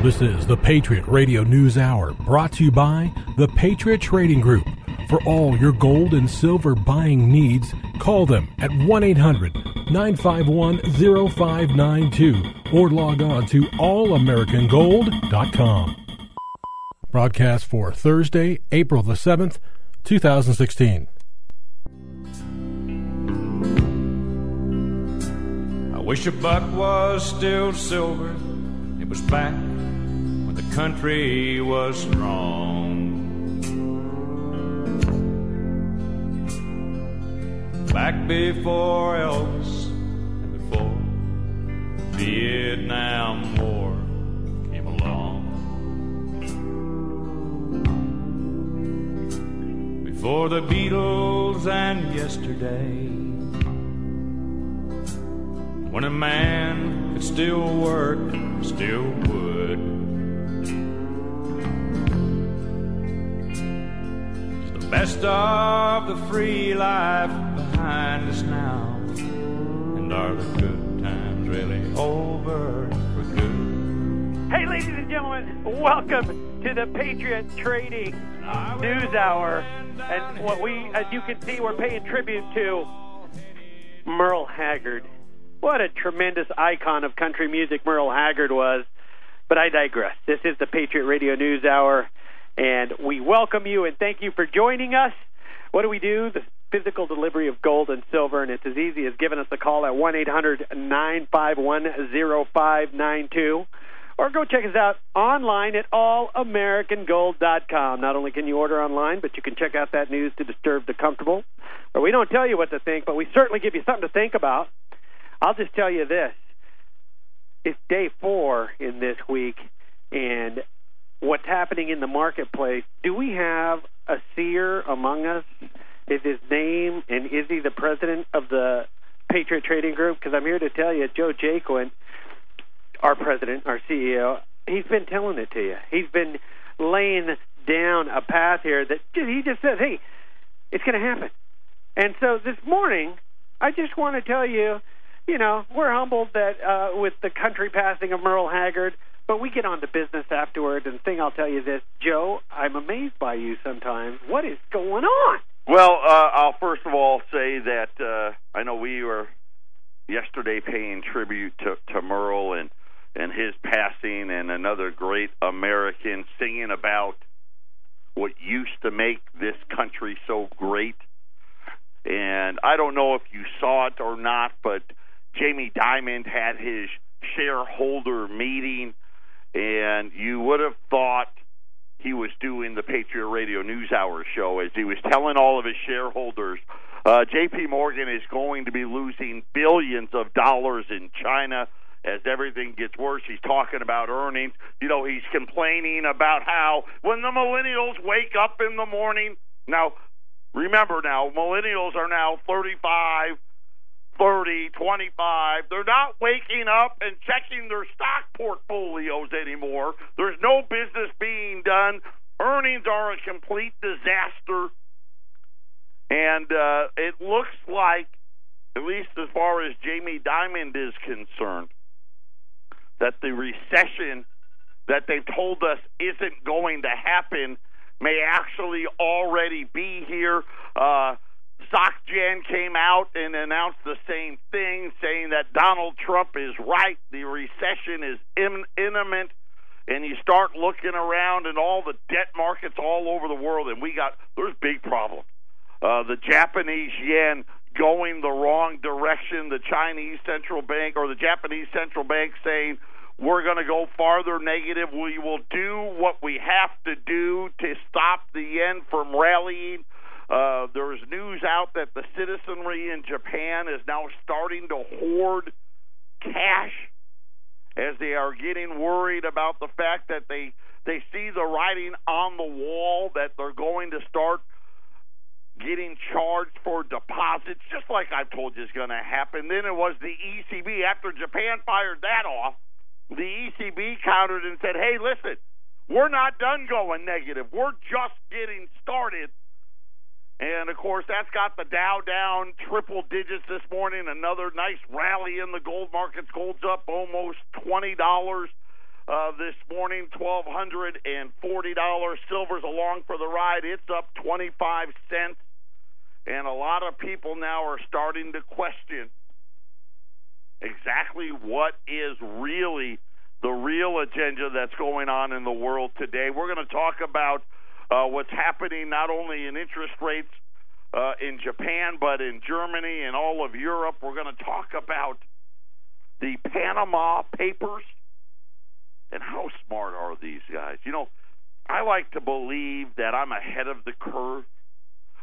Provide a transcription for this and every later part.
This is the Patriot Radio News Hour, brought to you by the Patriot Trading Group. For all your gold and silver buying needs, call them at 1 800 951 0592 or log on to allamericangold.com. Broadcast for Thursday, April the 7th, 2016. I wish a buck was still silver. It was back country was strong. Back before Elvis and before Vietnam War came along. Before the Beatles and yesterday. When a man could still work, still would. Best of the free life behind us now. And are the good times really over for good? Hey, ladies and gentlemen, welcome to the Patriot Trading News Hour. And what we, as you can see, we're paying tribute to Merle Haggard. What a tremendous icon of country music Merle Haggard was. But I digress. This is the Patriot Radio News Hour, and we welcome you and thank you for joining us. What do we do? The physical delivery of gold and silver, and it's as easy as giving us a call at 1 800 951 0592. Or go check us out online at allamericangold.com. Not only can you order online, but you can check out that news to disturb the comfortable. Where we don't tell you what to think, but we certainly give you something to think about. I'll just tell you this. It's day four in this week, and what's happening in the marketplace. Do we have a seer among us? Is his name, and is he the president of the Patriot Trading Group? Because I'm here to tell you, Joe Jaquin, our president, our CEO, he's been telling it to you. He's been laying down a path here that he just says, hey, it's going to happen. And so this morning, I just want to tell you you know, we're humbled that uh, with the country passing of Merle Haggard, but we get on to business afterwards. And thing I'll tell you this, Joe, I'm amazed by you sometimes. What is going on? Well, uh, I'll first of all say that uh, I know we were yesterday paying tribute to, to Merle and and his passing, and another great American singing about what used to make this country so great. And I don't know if you saw it or not, but Jamie Dimon had his shareholder meeting, and you would have thought he was doing the Patriot Radio News Hour show as he was telling all of his shareholders uh, J.P. Morgan is going to be losing billions of dollars in China as everything gets worse. He's talking about earnings. You know, he's complaining about how when the millennials wake up in the morning. Now, remember now, millennials are now 35 30, 25. They're not waking up and checking their stock portfolios anymore. There's no business being done. Earnings are a complete disaster. And uh, it looks like, at least as far as Jamie Dimon is concerned, that the recession that they've told us isn't going to happen may actually already be here. Uh, SocGen came out and announced the same thing, saying that Donald Trump is right. The recession is imminent. And you start looking around and all the debt markets all over the world, and we got there's big problems. Uh, the Japanese yen going the wrong direction. The Chinese central bank or the Japanese central bank saying we're going to go farther negative. We will do what we have to do to stop the yen from rallying. Uh, there's news out that the citizenry in Japan is now starting to hoard cash as they are getting worried about the fact that they they see the writing on the wall that they're going to start getting charged for deposits, just like I told you is going to happen. Then it was the ECB. After Japan fired that off, the ECB countered and said, hey, listen, we're not done going negative. We're just getting started. And of course, that's got the Dow down triple digits this morning. Another nice rally in the gold markets. Gold's up almost twenty dollars. uh, this morning, twelve hundred and forty dollars. Silver's along for the ride. It's up twenty five cents, and a lot of people now are starting to question exactly what is really the real agenda that's going on in the world today. We're going to talk about uh, what's happening not only in interest rates uh, in Japan, but in Germany and all of Europe. We're going to talk about the Panama Papers and how smart are these guys? You know, I like to believe that I'm ahead of the curve,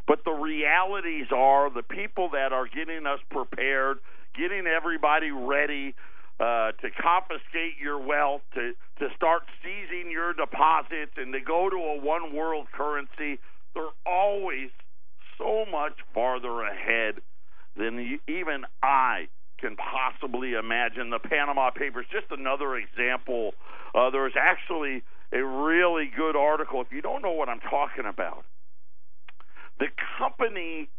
but the realities are the people that are getting us prepared, getting everybody ready uh, to confiscate your wealth, to to start seizing your deposits, and to go to a one world currency. They're always so much farther ahead than even I can possibly imagine. The Panama Papers, just another example. Uh, there's actually a really good article. If you don't know what I'm talking about, the company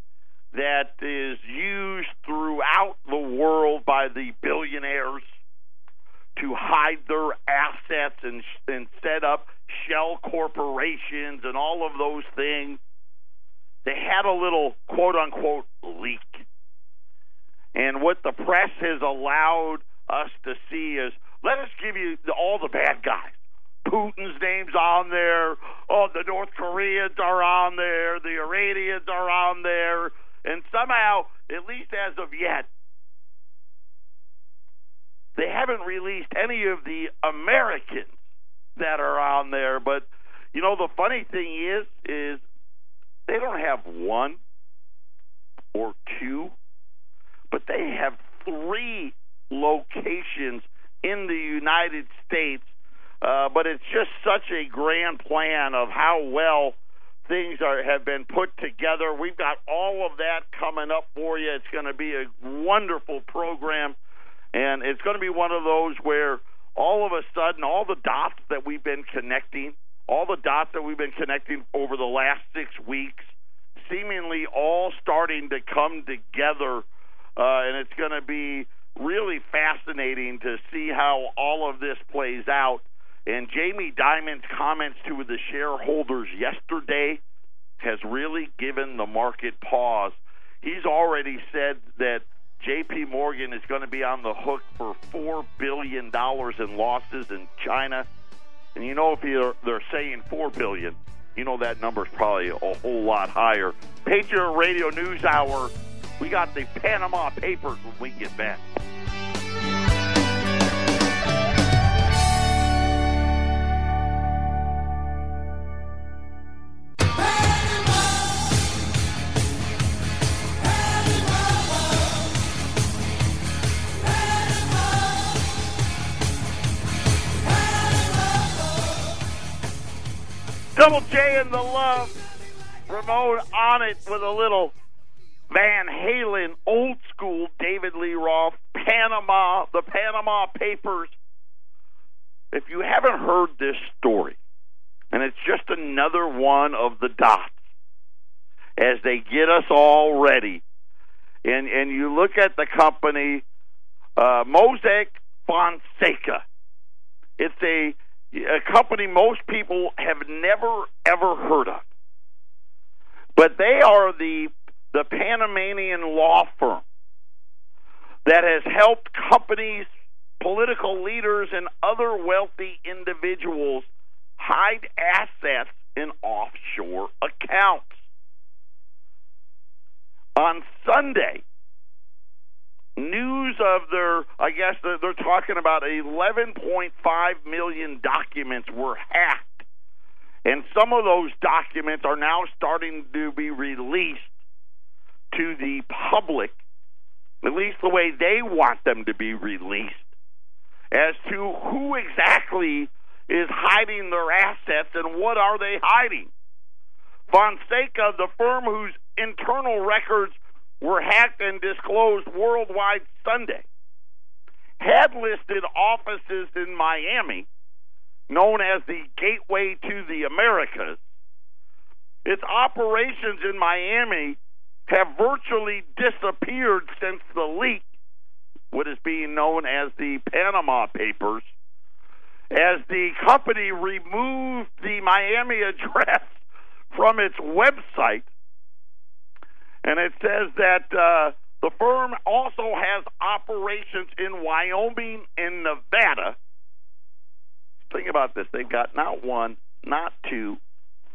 that is used throughout the world by the billionaires to hide their assets and, and set up shell corporations and all of those things. They had a little quote unquote leak. And what the press has allowed us to see is let us give you all the bad guys. Putin's name's on there. Oh, the North Koreans are on there. The Iranians are on there. And somehow, at least as of yet, they haven't released any of the Americans that are on there. But you know, the funny thing is, is they don't have one or two, but they have three locations in the United States. Uh, but it's just such a grand plan of how well things are have been put together. We've got all of that coming up for you. It's going to be a wonderful program, and it's going to be one of those where all of a sudden, all the dots that we've been connecting, all the dots that we've been connecting over the last six weeks, seemingly all starting to come together, uh, and it's going to be really fascinating to see how all of this plays out. And Jamie Dimon's comments to the shareholders yesterday has really given the market pause. He's already said that JP Morgan is going to be on the hook for $4 billion in losses in China. And you know, if they're saying 4 billion, you know that number's probably a whole lot higher. Patriot Radio News Hour. We got the Panama Papers when we get back. Double J and the Love. Ramon on it with a little Van Halen, old school David Lee Roth, Panama, the Panama Papers. If you haven't heard this story, and it's just another one of the dots as they get us all ready, and and you look at the company uh, Mossack Fonseca. It's a a company most people have never ever heard of. But they are the the Panamanian law firm that has helped companies, political leaders, and other wealthy individuals hide assets in offshore accounts. On Sunday, news of their, I guess they're, they're talking about 11.5 million documents were hacked. And some of those documents are now starting to be released to the public, at least the way they want them to be released, as to who exactly is hiding their assets and what are they hiding. Fonseca, the firm whose internal records were hacked and disclosed worldwide Sunday, had listed offices in Miami, known as the Gateway to the Americas. Its operations in Miami have virtually disappeared since the leak, what is being known as the Panama Papers. as the company removed the Miami address from its website. And it says that uh, the firm also has operations in Wyoming and Nevada. Think about this. They've got not one, not two,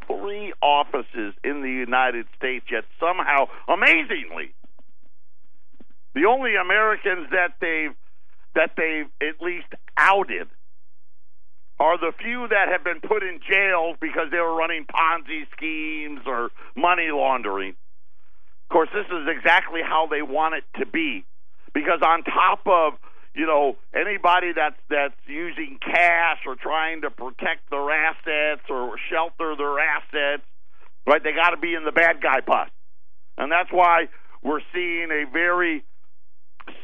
three offices in the United States, yet somehow, amazingly, the only Americans that they've that they've at least outed are the few that have been put in jail because they were running Ponzi schemes or money laundering. Of course, this is exactly how they want it to be, because on top of you know anybody that's that's using cash or trying to protect their assets or shelter their assets, right? They got to be in the bad guy bus, and that's why we're seeing a very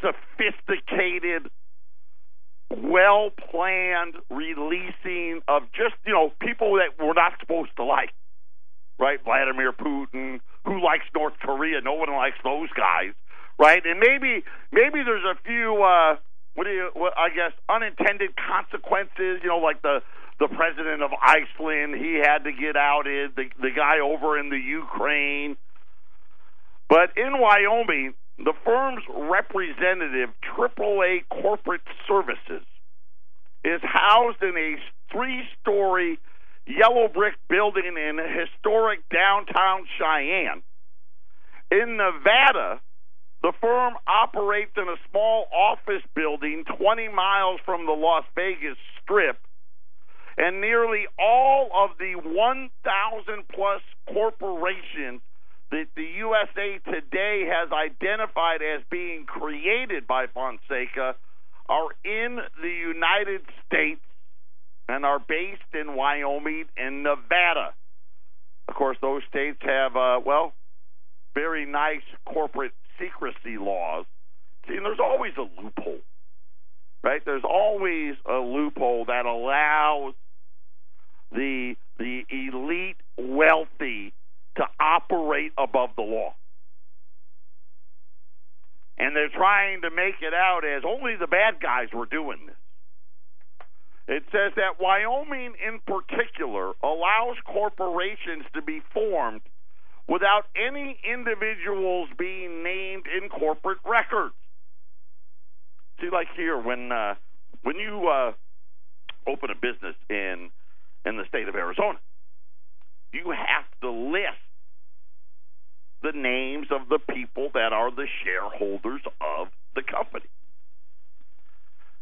sophisticated, well planned releasing of just, you know, people that we're not supposed to like. Right? Vladimir Putin, who likes North Korea? No one likes those guys. Right? And maybe maybe there's a few uh what do you what, I guess unintended consequences, you know, like the the president of Iceland, he had to get outed, the the guy over in the Ukraine. But in Wyoming, the firm's representative, AAA Corporate Services, is housed in a three story yellow brick building in historic downtown Cheyenne. In Nevada, the firm operates in a small office building 20 miles from the Las Vegas Strip, and nearly all of the 1,000 plus corporations that the USA Today has identified as being created by Fonseca are in the United States and are based in Wyoming and Nevada. Of course, those states have, uh, well, very nice corporate secrecy laws. See, and there's always a loophole, right? There's always a loophole that allows the the elite wealthy to operate above the law. And they're trying to make it out as only the bad guys were doing this. It says that Wyoming, in particular, allows corporations to be formed without any individuals being named in corporate records. See, like here, when uh, when you uh, open a business in in the state of Arizona, you have to list the names of the people that are the shareholders of the company.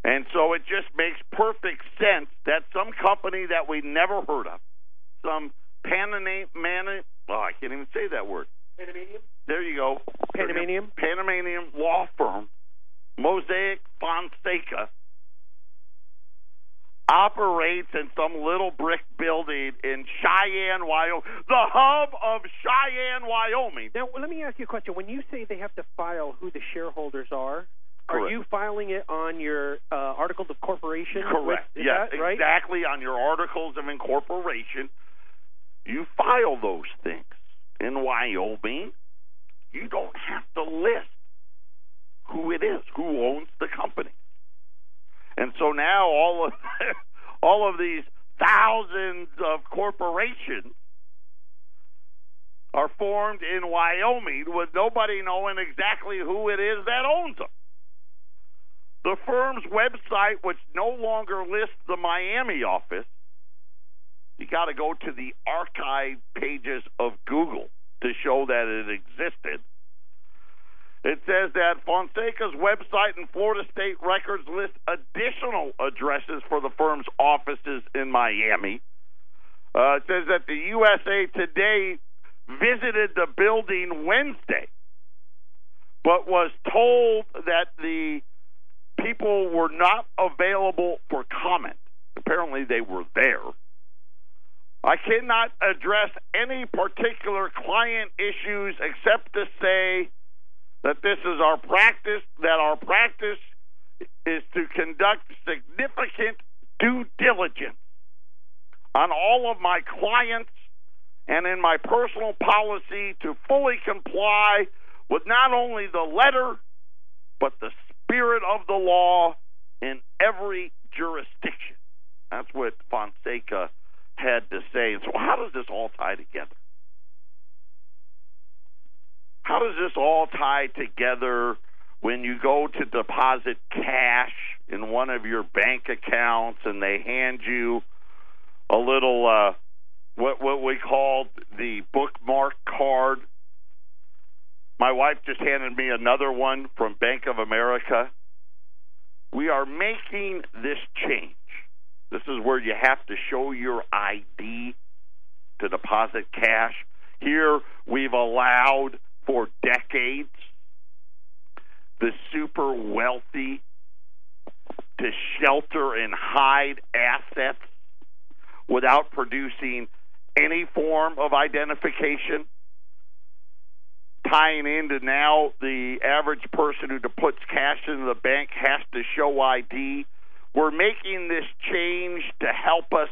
And so it just makes perfect sense that some company that we never heard of, some Panamanian, man, oh, I can't even say that word. Panamanian? There you go. Panamanian? Panamanian law firm, Mossack Fonseca, operates in some little brick building in Cheyenne, Wyoming, the hub of Cheyenne, Wyoming. Now, let me ask you a question. When you say they have to file who the shareholders are, are you filing it on your uh, articles of corporation? Correct. With, yes, that right? exactly. On your articles of incorporation, you file those things. In Wyoming, you don't have to list who it is, who owns the company. And so now all of all of these thousands of corporations are formed in Wyoming with nobody knowing exactly who it is that owns them. The firm's website, which no longer lists the Miami office, you got to go to the archive pages of Google to show that it existed. It says that Fonseca's website and Florida State records list additional addresses for the firm's offices in Miami. Uh, it says that the USA Today visited the building Wednesday, but was told that the people were not available for comment. Apparently, they were there. I cannot address any particular client issues except to say that this is our practice, that our practice is to conduct significant due diligence on all of my clients and in my personal policy to fully comply with not only the letter, but the spirit of the law in every jurisdiction. That's what Fonseca had to say. So, how does this all tie together? How does this all tie together when you go to deposit cash in one of your bank accounts and they hand you a little uh, what what we call the bookmark card? My wife just handed me another one from Bank of America. We are making this change. This is where you have to show your ID to deposit cash. Here, we've allowed for decades the super wealthy to shelter and hide assets without producing any form of identification. Tying into now the average person who puts cash into the bank has to show ID. We're making this change to help us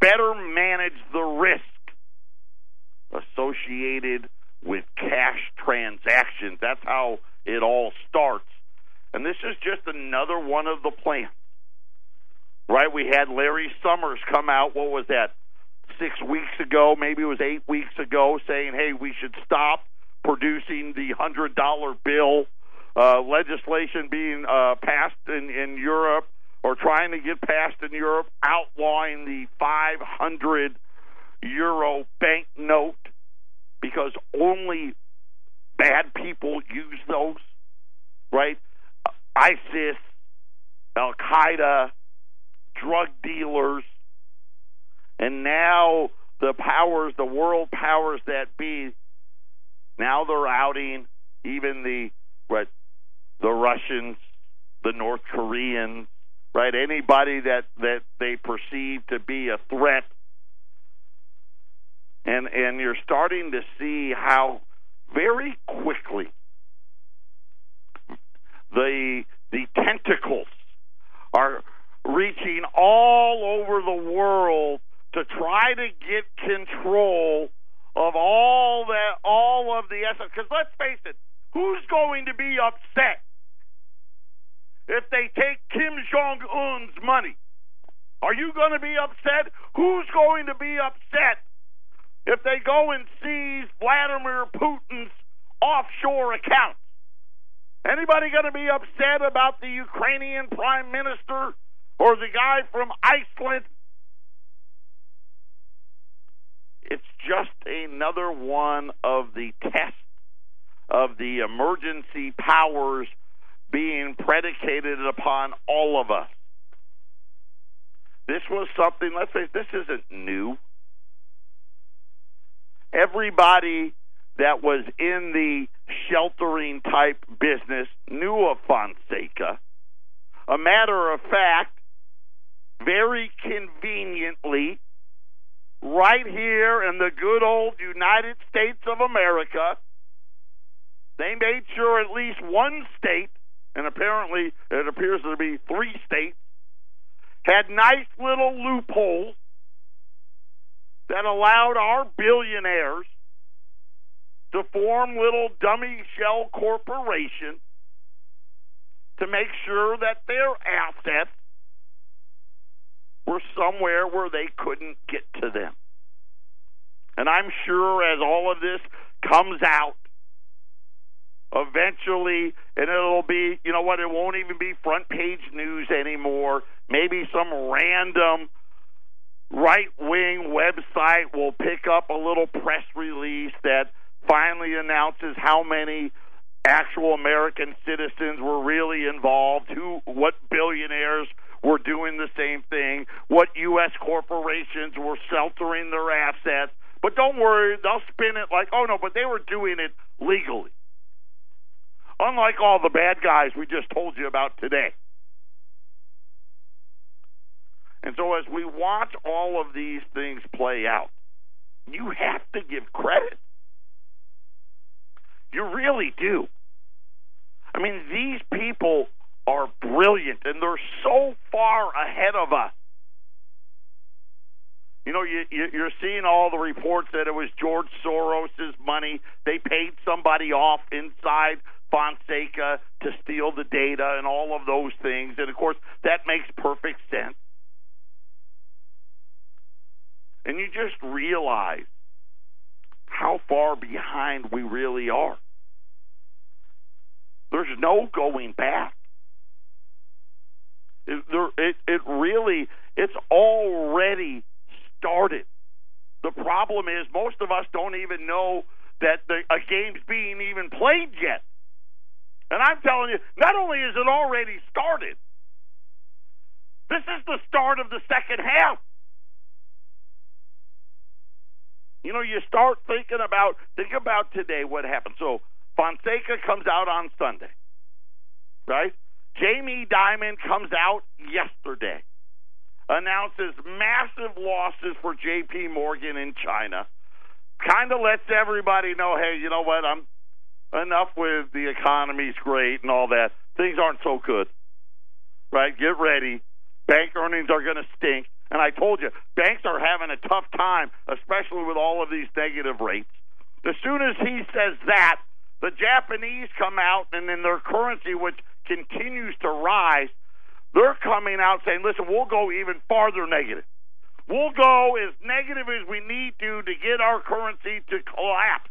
better manage the risk associated with cash transactions. That's how it all starts. And this is just another one of the plans. Right? We had Larry Summers come out, what was that, six weeks ago, maybe it was eight weeks ago, saying, hey, we should stop producing the $100 bill. Uh, legislation being uh, passed in, in Europe or trying to get passed in Europe outlawing the 500 euro banknote because only bad people use those, right? ISIS, Al Qaeda, drug dealers, and now the powers, the world powers that be, now they're outing even the what the Russians, the North Koreans, right? Anybody that that they perceive to be a threat and and you're starting to see how very quickly the the tentacles are reaching all over the world to try to get control of all that all of the essence because let's face it who's going to be upset if they take Kim Jong Un's money are you going to be upset who's going to be upset if they go and seize Vladimir Putin's offshore accounts? Anybody going to be upset about the Ukrainian prime minister or the guy from Iceland? It's just another one of the tests of the emergency powers being predicated upon all of us. This was something, let's say, this isn't new everybody that was in the sheltering type business knew of Fonseca. A matter of fact, very conveniently, right here in the good old United States of America, they made sure at least one state, and apparently it appears to be three states, had nice little loopholes that allowed our billionaires to form little dummy shell corporations to make sure that their assets were somewhere where they couldn't get to them. And I'm sure as all of this comes out, eventually, and it'll be, you know what, it won't even be front page news anymore. Maybe some random right wing website will pick up a little press release that finally announces how many actual American citizens were really involved, who what billionaires were doing the same thing, what US corporations were sheltering their assets. But don't worry, they'll spin it like, oh no, but they were doing it legally. Unlike all the bad guys we just told you about today. And so as we watch all of these things play out, you have to give credit. You really do. I mean, these people are brilliant and they're so far ahead of us. You know, you, you're seeing all the reports that it was George Soros's money. They paid somebody off inside Fonseca to steal the data and all of those things. And of course, that makes perfect sense. and you just realize how far behind we really are. There's no going back. There, it, it really, it's already started. The problem is most of us don't even know that the, a game's being even played yet. And I'm telling you, not only is it already started, this is the start of the second half. You know, you start thinking about think about today what happened. So Fonseca comes out on Sunday, right? Jamie Dimon comes out yesterday, announces massive losses for J.P. Morgan in China, kind of lets everybody know, hey, you know what? I'm enough with the economy's great and all that. Things aren't so good, right? Get ready. Bank earnings are going to stink. And I told you, banks are having a tough time, especially with all of these negative rates. As soon as he says that, the Japanese come out and in their currency, which continues to rise, they're coming out saying, listen, we'll go even farther negative. We'll go as negative as we need to to get our currency to collapse.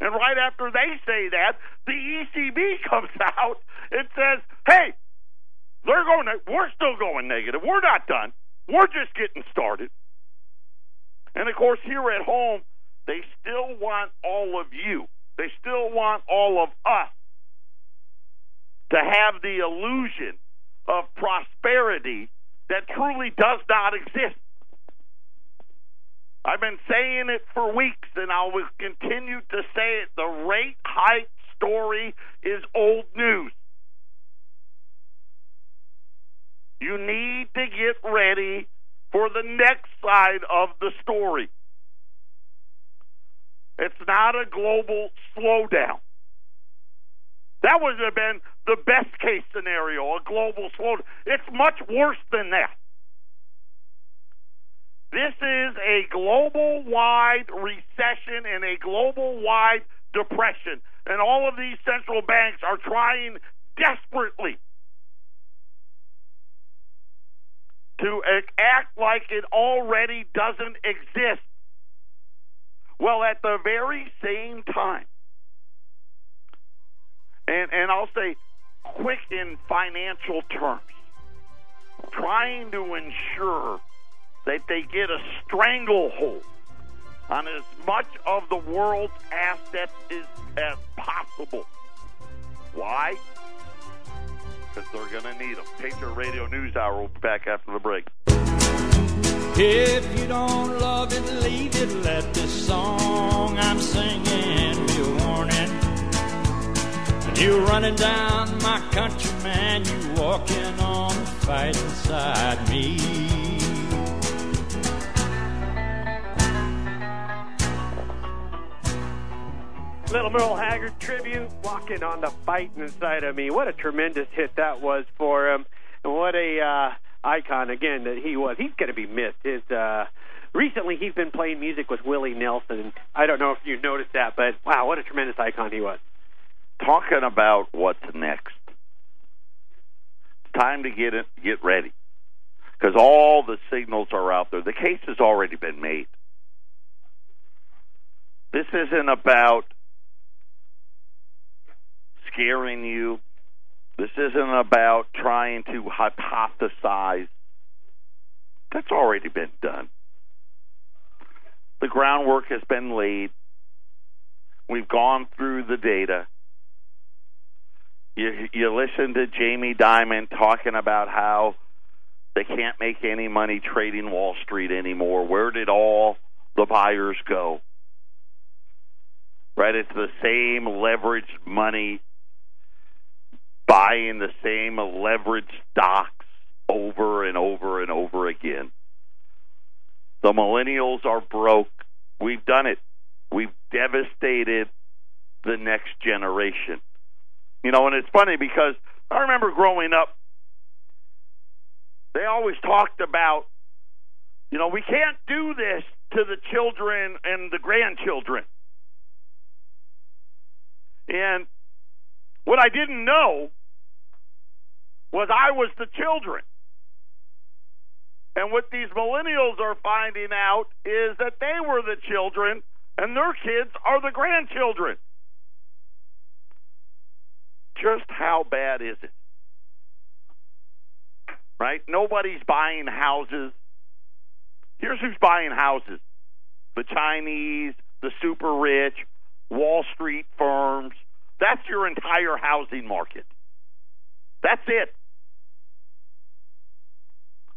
And right after they say that, the ECB comes out and says, hey, they're going. We're still going negative. We're not done. We're just getting started. And of course, here at home, they still want all of you. They still want all of us to have the illusion of prosperity that truly does not exist. I've been saying it for weeks, and I will continue to say it. The rate hike story is old news. You need to get ready for the next side of the story. It's not a global slowdown. That would have been the best case scenario, a global slowdown. It's much worse than that. This is a global wide recession and a global wide depression. And all of these central banks are trying desperately to act like it already doesn't exist. Well, at the very same time, and, and I'll say quick in financial terms, trying to ensure that they get a stranglehold on as much of the world's assets as, as possible. Why? because they're going to need them. Patriot Radio News Hour will be back after the break. If you don't love it, leave it. Let this song And you running down my country, man, you walking on the fighting side me. Little Merle Haggard tribute, walking on the fight inside of me. What a tremendous hit that was for him, and what a uh, icon again that he was. He's going to be missed. His uh, recently he's been playing music with Willie Nelson. I don't know if you noticed that, but wow, what a tremendous icon he was. Talking about what's next. Time to get it, get ready, because all the signals are out there. The case has already been made. This isn't about scaring you. This isn't about trying to hypothesize. That's already been done. The groundwork has been laid. We've gone through the data. You, you listen to Jamie Dimon talking about how they can't make any money trading Wall Street anymore. Where did all the buyers go? Right? It's the same leveraged money buying the same leveraged stocks over and over and over again. The millennials are broke. We've done it. We've devastated the next generation. You know, and it's funny because I remember growing up, they always talked about, you know, we can't do this to the children and the grandchildren. And what I didn't know was I was the children. And what these millennials are finding out is that they were the children and their kids are the grandchildren. Just how bad is it? Right? Nobody's buying houses. Here's who's buying houses the Chinese, the super rich, Wall Street firms. That's your entire housing market. That's it.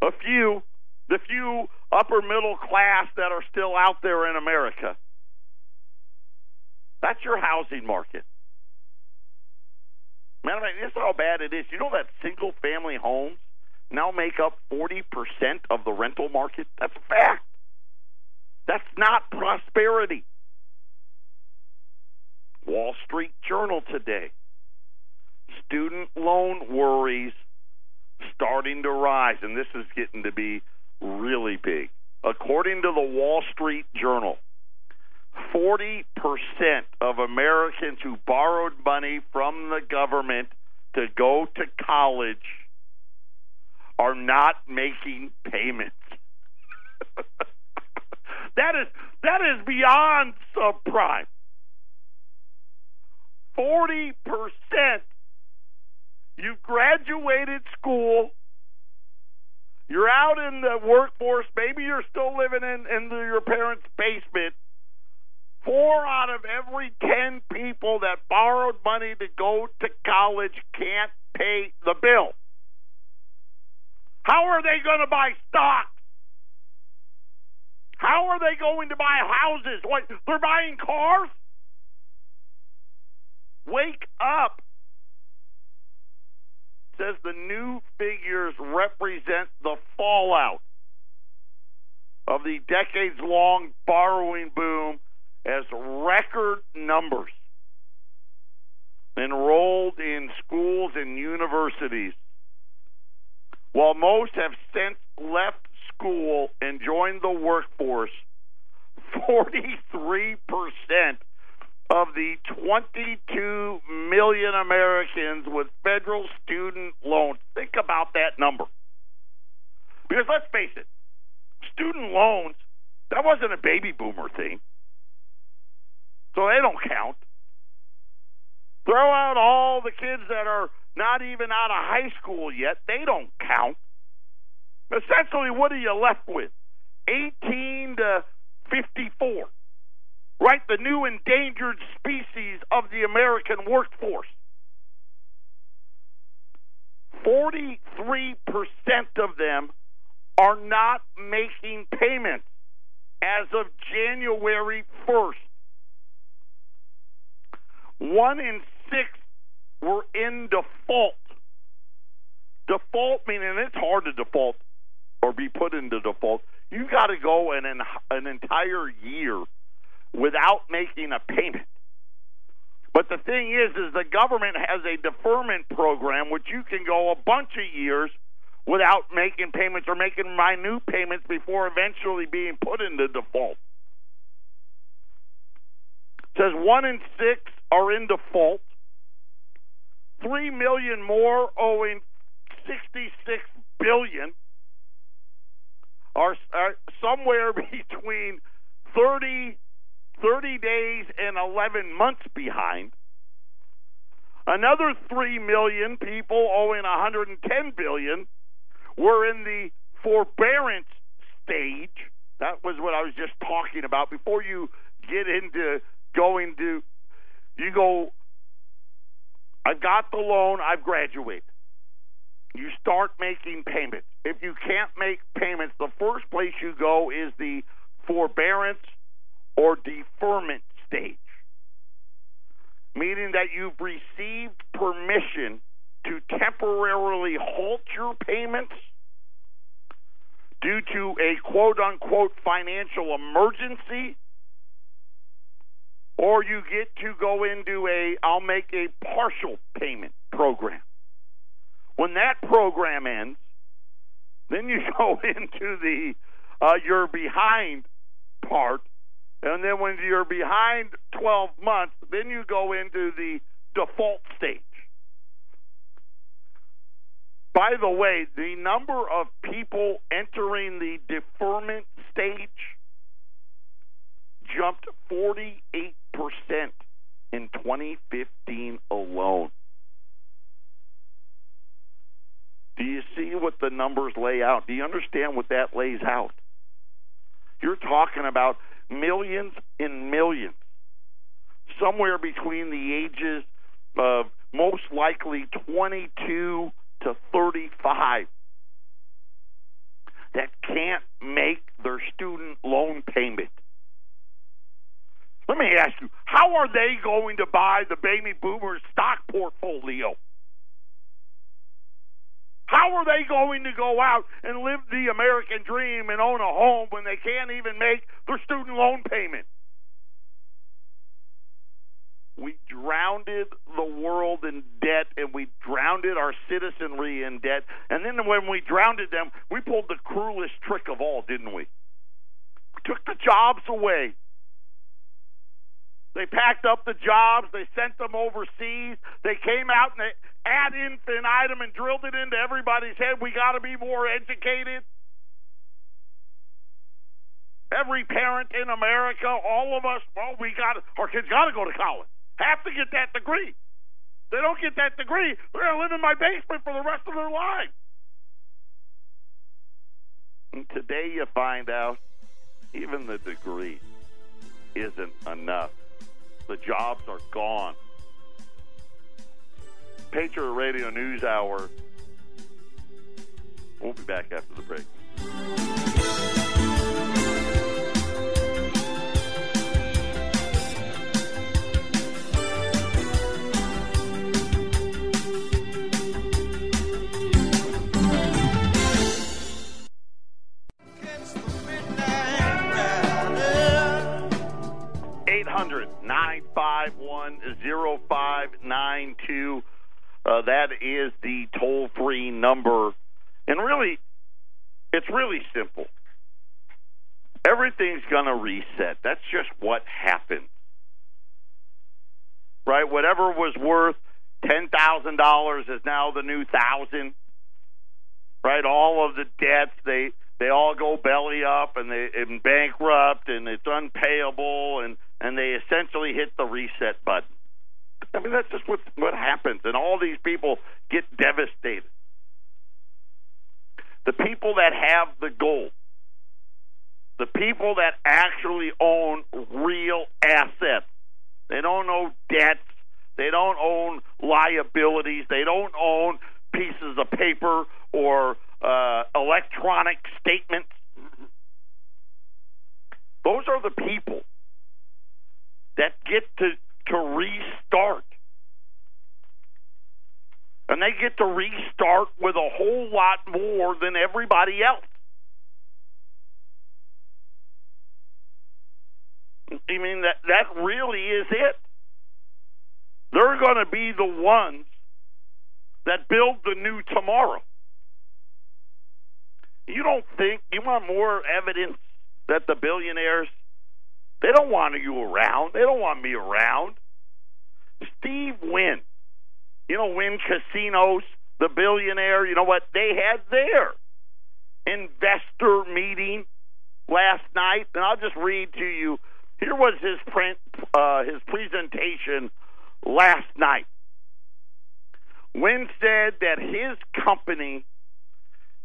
A few, the few upper middle class that are still out there in America. That's your housing market. Man, this is how bad it is. You know that single family homes now make up 40% of the rental market? That's a fact. That's not prosperity. Wall Street Journal today. Student loan worries starting to rise, and this is getting to be really big. According to the Wall Street Journal, 40% of Americans who borrowed money from the government to go to college are not making payments. that is that is beyond subprime. 40%. You've graduated school. You're out in the workforce. Maybe you're still living in, in the, your parents' basement. Four out of every ten people that borrowed money to go to college can't pay the bill. How are they going to buy stocks? How are they going to buy houses? What? They're buying cars? Wake up. Says the new figures represent the fallout of the decades long borrowing boom as record numbers enrolled in schools and universities. While most have since left school and joined the workforce, 43% of the 22 million Americans with federal student loans. Think about that number. Because let's face it, student loans, that wasn't a baby boomer thing. So they don't count. Throw out all the kids that are not even out of high school yet. They don't count. Essentially, what are you left with? 18 to 54 right? The new endangered species of the American workforce. 43% of them are not making payments as of January 1st. One in six were in default. Default meaning it's hard to default or be put into default. You got to go an, an entire year without making a payment. But the thing is, is the government has a deferment program which you can go a bunch of years without making payments or making minute payments before eventually being put into default. It says one in six are in default. Three million more owing sixty-six billion are, are somewhere between thirty 30 days and 11 months behind. Another 3 million people owing 110 billion were in the forbearance stage. That was what I was just talking about before you get into going to you go I've got the loan, I've graduated. You start making payments. If you can't make payments, the first place you go is the forbearance or deferment stage, meaning that you've received permission to temporarily halt your payments due to a quote unquote financial emergency, or you get to go into a I'll make a partial payment program. When that program ends, then you go into the uh, you're behind part and then when you're behind 12 months, then you go into the default stage. By the way, the number of people entering the deferment stage jumped 48% in 2015 alone. Do you see what the numbers lay out? Do you understand what that lays out? You're talking about millions and millions, somewhere between the ages of most likely 22 to 35 that can't make their student loan payment. Let me ask you, how are they going to buy the baby boomers stock portfolio? How are they going to go out and live the American dream and own a home when they can't even make their student loan payment? We drowned the world in debt and we drowned our citizenry in debt. And then when we drowned them, we pulled the cruelest trick of all, didn't we? We took the jobs away. They packed up the jobs. They sent them overseas. They came out and they ad infinitum and drilled it into everybody's head. We got to be more educated. Every parent in America, all of us, well, we got our kids got to go to college have to get that degree. They don't get that degree, they're going to live in my basement for the rest of their lives. And today you find out even the degree isn't enough. The jobs are gone. Patriot Radio News Hour. We'll be back after the break. 951 0592. Uh, that is the toll free number. And really, it's really simple. Everything's going to reset. That's just what happens. Right? Whatever was worth $10,000 is now the new 1000 Right? All of the debts, they they all go belly up and they and bankrupt and it's unpayable and and they essentially hit the reset button. I mean that's just what what happens and all these people get devastated. The people that have the gold, the people that actually own real assets. They don't own debts, they don't own liabilities, they don't own pieces of paper or uh, electronic statements. Those are the people that get to, to restart. And they get to restart with a whole lot more than everybody else. I mean that that really is it. They're going to be the ones that build the new tomorrow. You don't think you want more evidence that the billionaires they don't want you around. They don't want me around. Steve Wynn, you know, Wynn Casinos, the billionaire, you know what? They had their investor meeting last night, and I'll just read to you. Here was his print, uh, his presentation last night. Wynn said that his company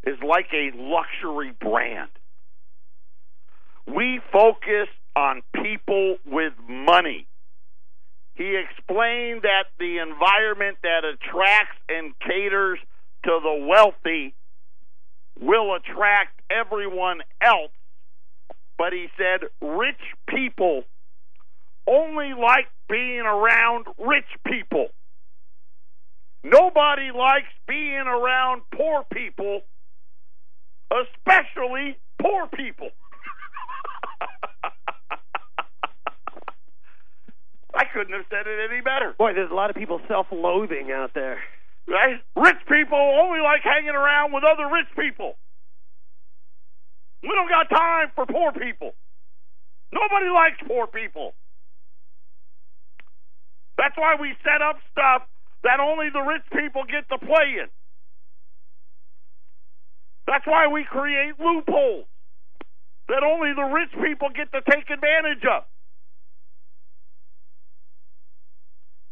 is like a luxury brand. We focus on people with money. He explained that the environment that attracts and caters to the wealthy will attract everyone else. But he said rich people only like being around rich people. Nobody likes being around poor people especially poor people. Couldn't have said it any better. Boy, there's a lot of people self-loathing out there. Right? Rich people only like hanging around with other rich people. We don't got time for poor people. Nobody likes poor people. That's why we set up stuff that only the rich people get to play in. That's why we create loopholes that only the rich people get to take advantage of.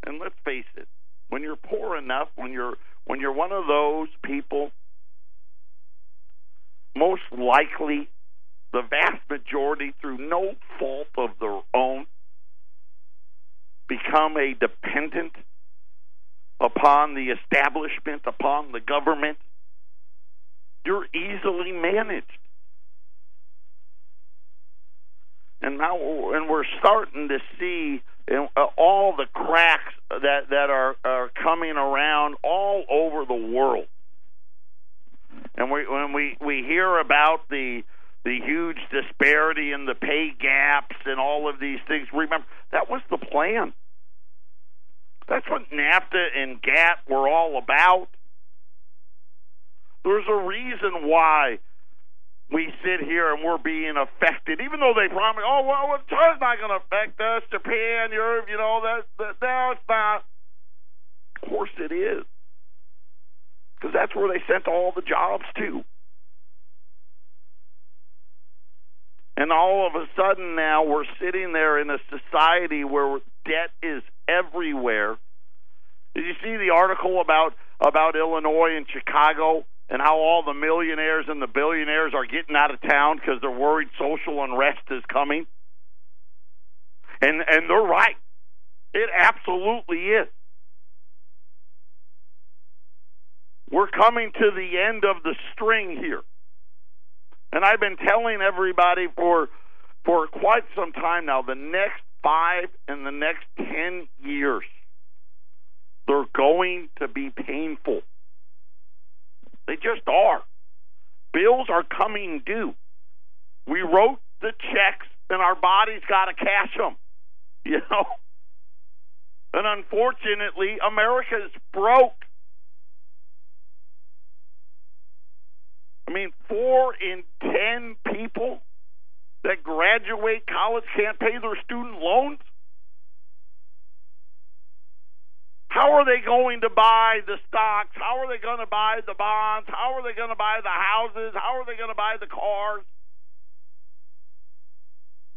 And let's face it, when you're poor enough, when you're when you're one of those people, most likely the vast majority through no fault of their own become a dependent upon the establishment, upon the government, you're easily managed. And now, and we're starting to see uh, all the cracks that that are are coming around all over the world. And we when we we hear about the the huge disparity in the pay gaps and all of these things, remember that was the plan. That's what NAFTA and GATT were all about. There's a reason why we sit here and we're being affected, even though they promise, oh, well, it's not going to affect us, Japan, Europe, you know, that, that, no, it's not. Of course it is. Because that's where they sent all the jobs to. And all of a sudden now we're sitting there in a society where debt is everywhere. Did you see the article about about Illinois and Chicago and how all the millionaires and the billionaires are getting out of town because they're worried social unrest is coming? And and they're right. It absolutely is. We're coming to the end of the string here. And I've been telling everybody for for quite some time now, the next five and the next ten years, they're going to be painful. They just are. Bills are coming due. We wrote the checks, and our body's got to cash them. You know? And unfortunately, America's broke. I mean, four in ten people that graduate college can't pay their student loans? How are they going to buy the stocks? How are they going to buy the bonds? How are they going to buy the houses? How are they going to buy the cars?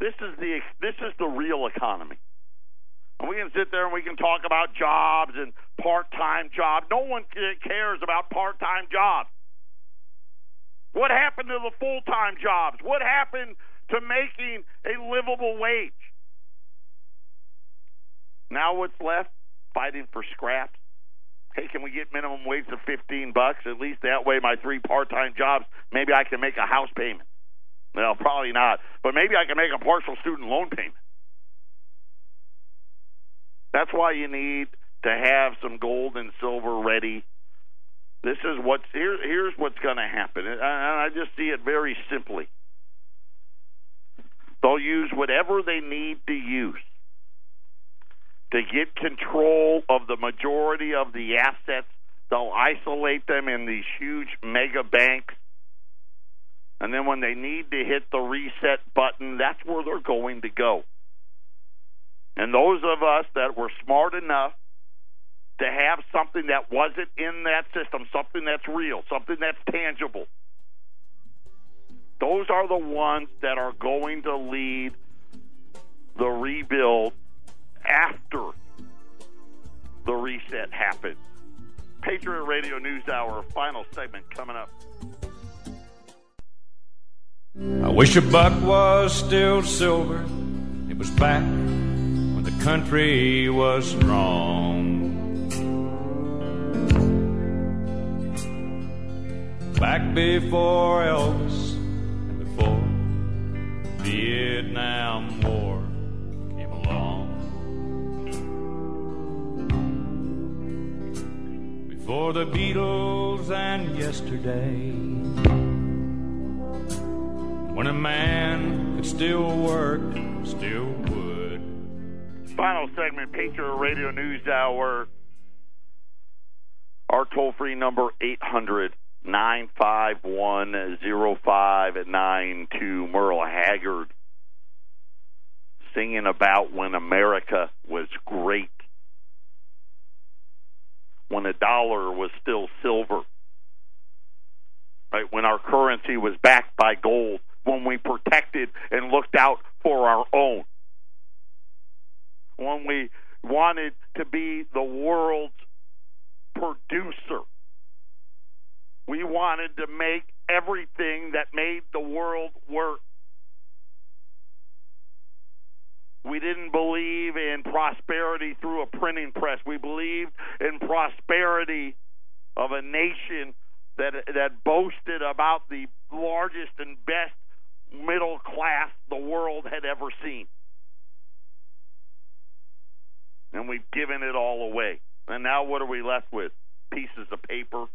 This is the this is the real economy. And we can sit there and we can talk about jobs and part-time jobs. No one cares about part-time jobs. What happened to the full-time jobs? What happened to making a livable wage. Now what's left? Fighting for scraps. Hey, can we get minimum wage of fifteen bucks? At least that way, my three part-time jobs, maybe I can make a house payment. Well, probably not, but maybe I can make a partial student loan payment. That's why you need to have some gold and silver ready. This is what's here. Here's what's going to happen, and I just see it very simply. They'll use whatever they need to use to get control of the majority of the assets. They'll isolate them in these huge mega banks. And then when they need to hit the reset button, that's where they're going to go. And those of us that were smart enough to have something that wasn't in that system, something that's real, something that's tangible, those are the ones that are going to lead the rebuild after the reset happened. Patriot Radio News Hour, final segment coming up. I wish a buck was still silver. It was back when the country was strong. Back before Elvis before Vietnam War came along. Before the Beatles and yesterday. When a man could still work, still would. Final segment, Patriot Radio News Hour. Our toll free number 800 nine five one zero five nine two. Merle Haggard singing about when America was great, when a dollar was still silver. right? When our currency was backed by gold, when we protected and looked out for our own, when we wanted to be the world's producer. We wanted to make everything that made the world work. We didn't believe in prosperity through a printing press. We believed in prosperity of a nation that that boasted about the largest and best middle class the world had ever seen. And we've given it all away. And now what are we left with? Pieces of paper.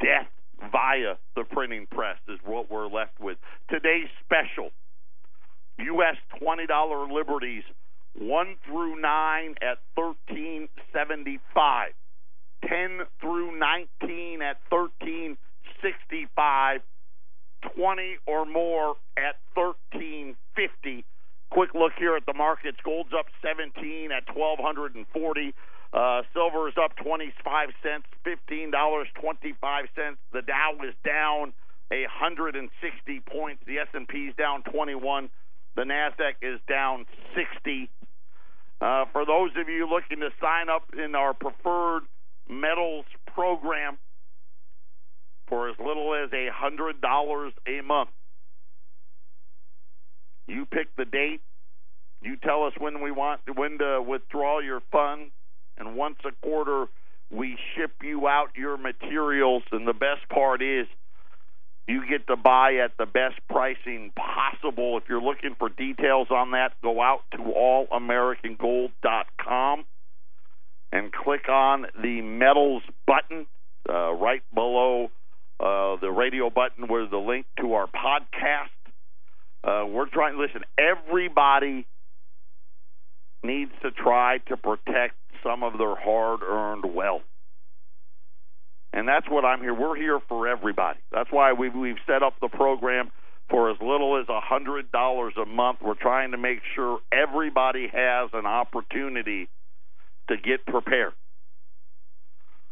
Death via the printing press is what we're left with. Today's special U.S. $20 liberties 1 through 9 at 1375. 10 through 19 at 1365. 20 or more at 1350 Quick look here at the markets. Gold's up 17 at 1240. Uh, silver is up 25 cents, $15.25. The Dow is down 160 points. The S&P is down 21. The Nasdaq is down 60. Uh, for those of you looking to sign up in our preferred metals program for as little as a hundred dollars a month, you pick the date. You tell us when we want when to withdraw your funds, and once a quarter we ship you out your materials. And the best part is you get to buy at the best pricing possible. If you're looking for details on that, go out to allamericangold.com and click on the metals button uh, right below uh, the radio button where the link to our podcast uh, we're trying. Listen, everybody needs to try to protect some of their hard-earned wealth, and that's what I'm here. We're here for everybody. That's why we've we've set up the program for as little as a hundred dollars a month. We're trying to make sure everybody has an opportunity to get prepared.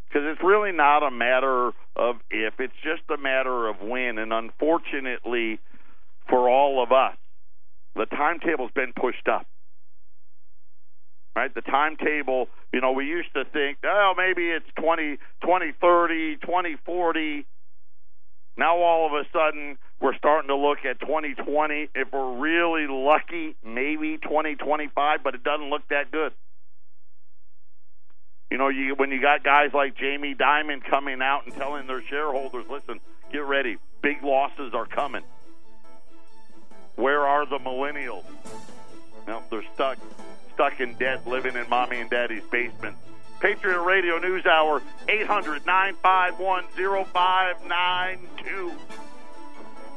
Because it's really not a matter of if, it's just a matter of when. And unfortunately, for all of us. The timetable's been pushed up. Right? The timetable, you know, we used to think, oh, maybe it's 20, 2030, 2040. Now all of a sudden, we're starting to look at 2020. If we're really lucky, maybe 2025, but it doesn't look that good. You know, you, when you got guys like Jamie Dimon coming out and telling their shareholders, listen, get ready, big losses are coming. Where are the millennials? No, they're stuck, stuck in debt, living in mommy and daddy's basement. Patriot Radio News Hour, 800 951 0592.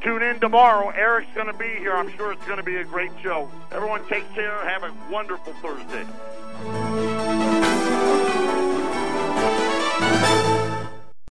Tune in tomorrow. Eric's going to be here. I'm sure it's going to be a great show. Everyone take care. Have a wonderful Thursday.